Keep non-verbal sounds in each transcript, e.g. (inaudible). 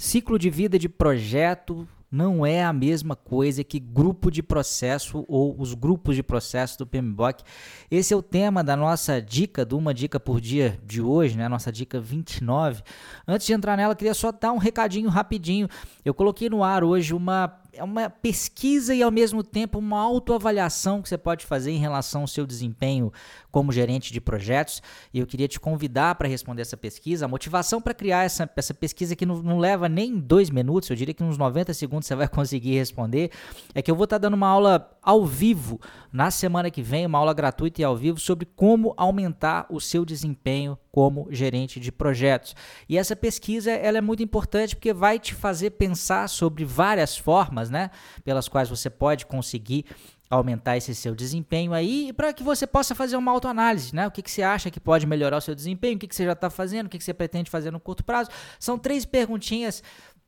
Ciclo de vida de projeto não é a mesma coisa que grupo de processo ou os grupos de processo do PMBOK. Esse é o tema da nossa dica, do Uma Dica por Dia de hoje, né? Nossa dica 29. Antes de entrar nela, queria só dar um recadinho rapidinho. Eu coloquei no ar hoje uma é uma pesquisa e ao mesmo tempo uma autoavaliação que você pode fazer em relação ao seu desempenho como gerente de projetos. E eu queria te convidar para responder essa pesquisa. A motivação para criar essa, essa pesquisa que não, não, leva nem dois minutos, eu diria que uns 90 segundos você vai (laughs) conseguir responder, é que eu vou estar tá dando uma aula ao vivo na semana que vem, uma aula gratuita e ao vivo sobre como aumentar o seu desempenho como gerente de projetos. E essa pesquisa ela é muito importante porque vai te fazer pensar sobre várias formas, né, pelas quais você pode conseguir aumentar esse seu desempenho aí para que você possa fazer uma autoanálise, né? O que, que você acha que pode melhorar o seu desempenho, o que, que você já está fazendo, o que, que você pretende fazer no curto prazo. São três perguntinhas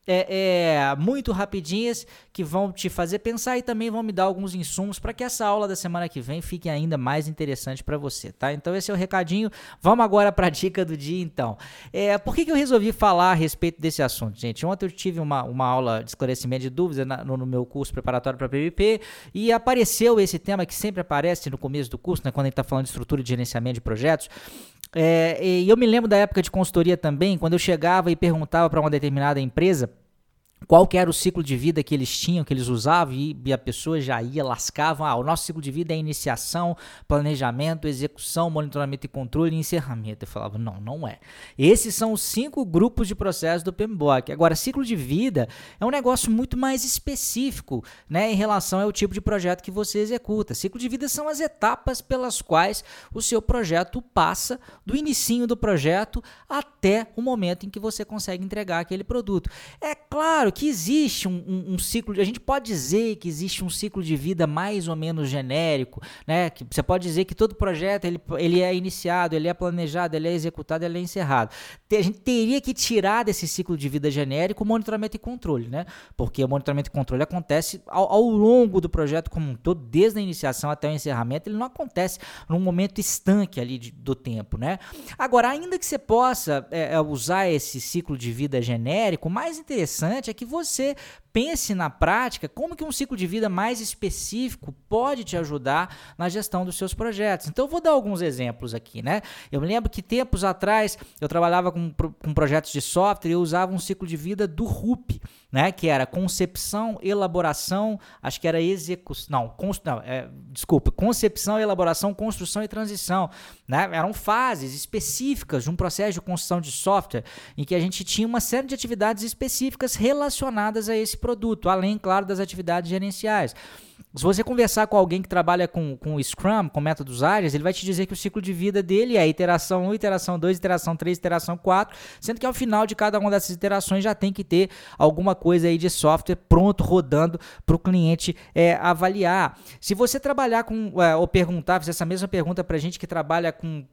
é, é, muito rapidinhas que vão te fazer pensar e também vão me dar alguns insumos para que essa aula da semana que vem fique ainda mais interessante para você, tá? Então esse é o recadinho. Vamos agora para a dica do dia, então. É, por que, que eu resolvi falar a respeito desse assunto, gente? Ontem eu tive uma, uma aula de esclarecimento de dúvidas na, no, no, meu curso preparatório para PVP e apareceu esse tema que sempre aparece no começo do curso, né, quando a gente está falando de estrutura de gerenciamento de projetos. É, e eu me lembro da época de consultoria também, quando eu chegava e perguntava para uma determinada empresa qual que era o ciclo de vida que eles tinham, que eles usavam, e, a pessoa já ia, lascava, ah, o nosso ciclo de vida é iniciação, planejamento, execução, monitoramento e controle e encerramento. Eu falava, não, não é. Esses são os cinco grupos de processo do PMBOK. Agora, ciclo de vida é um negócio muito mais específico, né, em relação ao tipo de projeto que você executa. Ciclo de vida são as etapas pelas quais o seu projeto passa do inicinho do projeto até o momento em que você consegue entregar aquele produto. É claro claro que existe um, um, um, ciclo, a gente pode dizer que existe um ciclo de vida mais ou menos genérico, né? Que você pode dizer que todo projeto ele, ele é iniciado, ele é planejado, ele é executado, ele é encerrado. A gente teria que tirar desse ciclo de vida genérico o monitoramento e controle, né? Porque o monitoramento e controle acontece ao, ao longo do projeto como um todo, desde a iniciação até o encerramento, ele não acontece num momento estanque ali de, do tempo, né? Agora, ainda que você possa é, é usar esse ciclo de vida genérico, o mais interessante é que que você pense na prática como que um ciclo de vida mais específico pode te ajudar na gestão dos seus projetos. Então vou dar alguns exemplos aqui, né? Eu me lembro que tempos atrás eu trabalhava com, com projetos de software e eu usava um ciclo de vida do RUP, né? Que era concepção, elaboração, acho que era execução, não, const, não é, desculpa, concepção, elaboração, construção e transição, né? Eram fases específicas de um processo de construção de software em que a gente tinha uma série de atividades específicas relacionadas relacionadas a esse produto, além, claro, das atividades gerenciais. Se você conversar com alguém que trabalha com, com Scrum, com métodos ágeis, ele vai te dizer que o ciclo de vida dele é iteração 1, iteração 2, iteração 3, iteração 4, sendo que ao final de cada uma dessas iterações já tem que ter alguma coisa aí de software pronto, rodando para o cliente é, avaliar. Se você trabalhar com, é, ou perguntar, fazer essa mesma pergunta para gente que trabalha com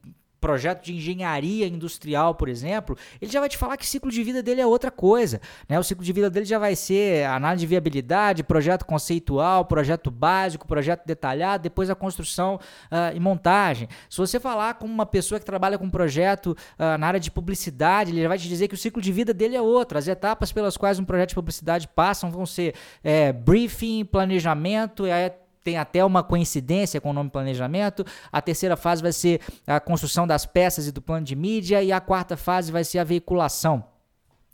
projeto de engenharia industrial, por exemplo, ele já vai te falar que o ciclo de vida dele é outra coisa. Né? O ciclo de vida dele já vai ser análise de viabilidade, projeto conceitual, projeto básico, projeto detalhado, depois a construção uh, e montagem. Se você falar com uma pessoa que trabalha com projeto uh, na área de publicidade, ele vai te dizer que o ciclo de vida dele é outro. As etapas pelas quais um projeto de publicidade passam vão ser é, briefing, planejamento, é tem até uma coincidência com o nome planejamento. A terceira fase vai ser a construção das peças e do plano de mídia. E a quarta fase vai ser a veiculação.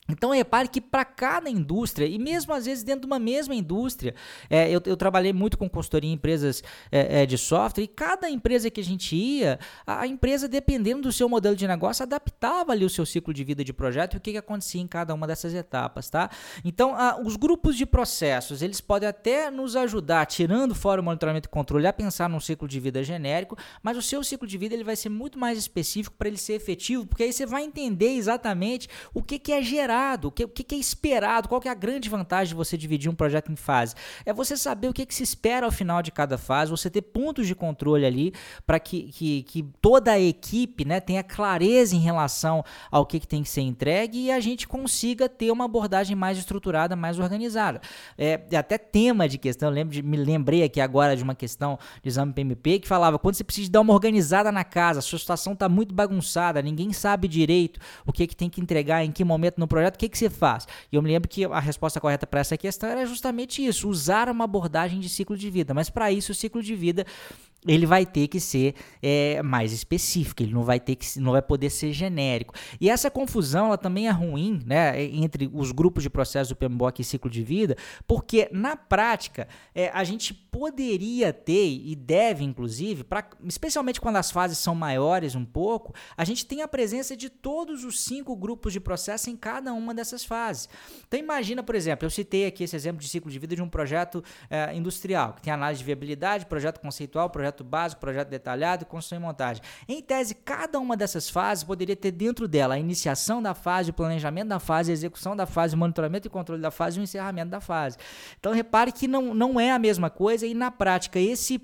Então repare que para cada indústria, e mesmo às vezes dentro de uma mesma indústria, é, eu, eu, trabalhei muito com consultoria em empresas é, é, de software, e cada empresa que a gente ia, a empresa, dependendo do seu modelo de negócio, adaptava ali o seu ciclo de vida de projeto e o que, que acontecia em cada uma dessas etapas. Tá? Então, a, os grupos de processos, eles podem até nos ajudar, tirando fora o monitoramento e controle, a pensar num ciclo de vida genérico, mas o seu ciclo de vida ele vai ser muito mais específico para ele ser efetivo, porque aí você vai entender exatamente o que, que é gerar esperado, o que, que é esperado, qual que é a grande vantagem de você dividir um projeto em fase? É você saber o que, que se espera ao final de cada fase, você ter pontos de controle ali para que, que, que, toda a equipe né, tenha clareza em relação ao que, que tem que ser entregue e a gente consiga ter uma abordagem mais estruturada, mais organizada. É, é até tema de questão, lembro de, me lembrei aqui agora de uma questão de exame PMP que falava quando você precisa dar uma organizada na casa, a sua situação está muito bagunçada, ninguém sabe direito o que, que tem que entregar, em que momento no projeto projeto, o que, que você faz? E eu me lembro que a resposta correta para essa questão era justamente isso: usar uma abordagem de ciclo de vida. Mas para isso, o ciclo de vida ele vai ter que ser é, mais específico, ele não vai ter que não vai poder ser genérico. E essa confusão ela também é ruim, né, entre os grupos de processo do PMBOK e ciclo de vida, porque na prática é, a gente poderia ter e deve inclusive, pra, especialmente quando as fases são maiores um pouco, a gente tem a presença de todos os cinco grupos de processo em cada uma dessas fases. Então imagina, por exemplo, eu citei aqui esse exemplo de ciclo de vida de um projeto é, industrial que tem análise de viabilidade, projeto conceitual, projeto projeto básico, projeto detalhado construção e montagem. Em tese, cada uma dessas fases poderia ter dentro dela a iniciação da fase, o planejamento da fase, a execução da fase, o monitoramento e controle da fase e o encerramento da fase. Então repare que não, não é a mesma coisa e na prática esse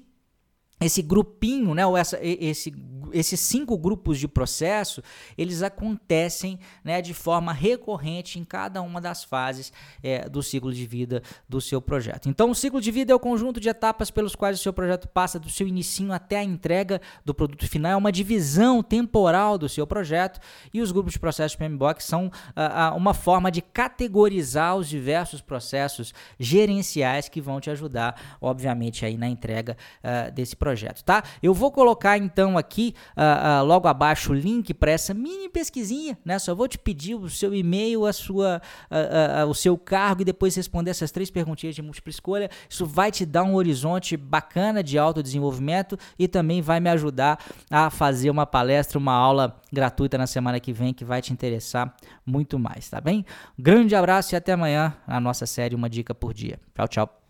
esse grupinho, né, ou essa, esse esses cinco grupos de processo, eles acontecem né, de forma recorrente em cada uma das fases é, do ciclo de vida do seu projeto. Então, o ciclo de vida é o conjunto de etapas pelos quais o seu projeto passa do seu início até a entrega do produto final, é uma divisão temporal do seu projeto e os grupos de processos PMBOK são ah, uma forma de categorizar os diversos processos gerenciais que vão te ajudar, obviamente, aí na entrega ah, desse projeto, tá? Eu vou colocar então aqui uh, uh, logo abaixo o link para essa mini pesquisinha, né? Só vou te pedir o seu e-mail, a sua, uh, o seu cargo e depois responder essas três perguntinhas de múltipla escolha. Isso vai te dar um horizonte bacana de autodesenvolvimento e também vai me ajudar a fazer uma palestra, uma aula gratuita na semana que vem que vai te interessar muito mais, tá bem? grande abraço e até amanhã na nossa série Uma Dica por Dia. Tchau, tchau.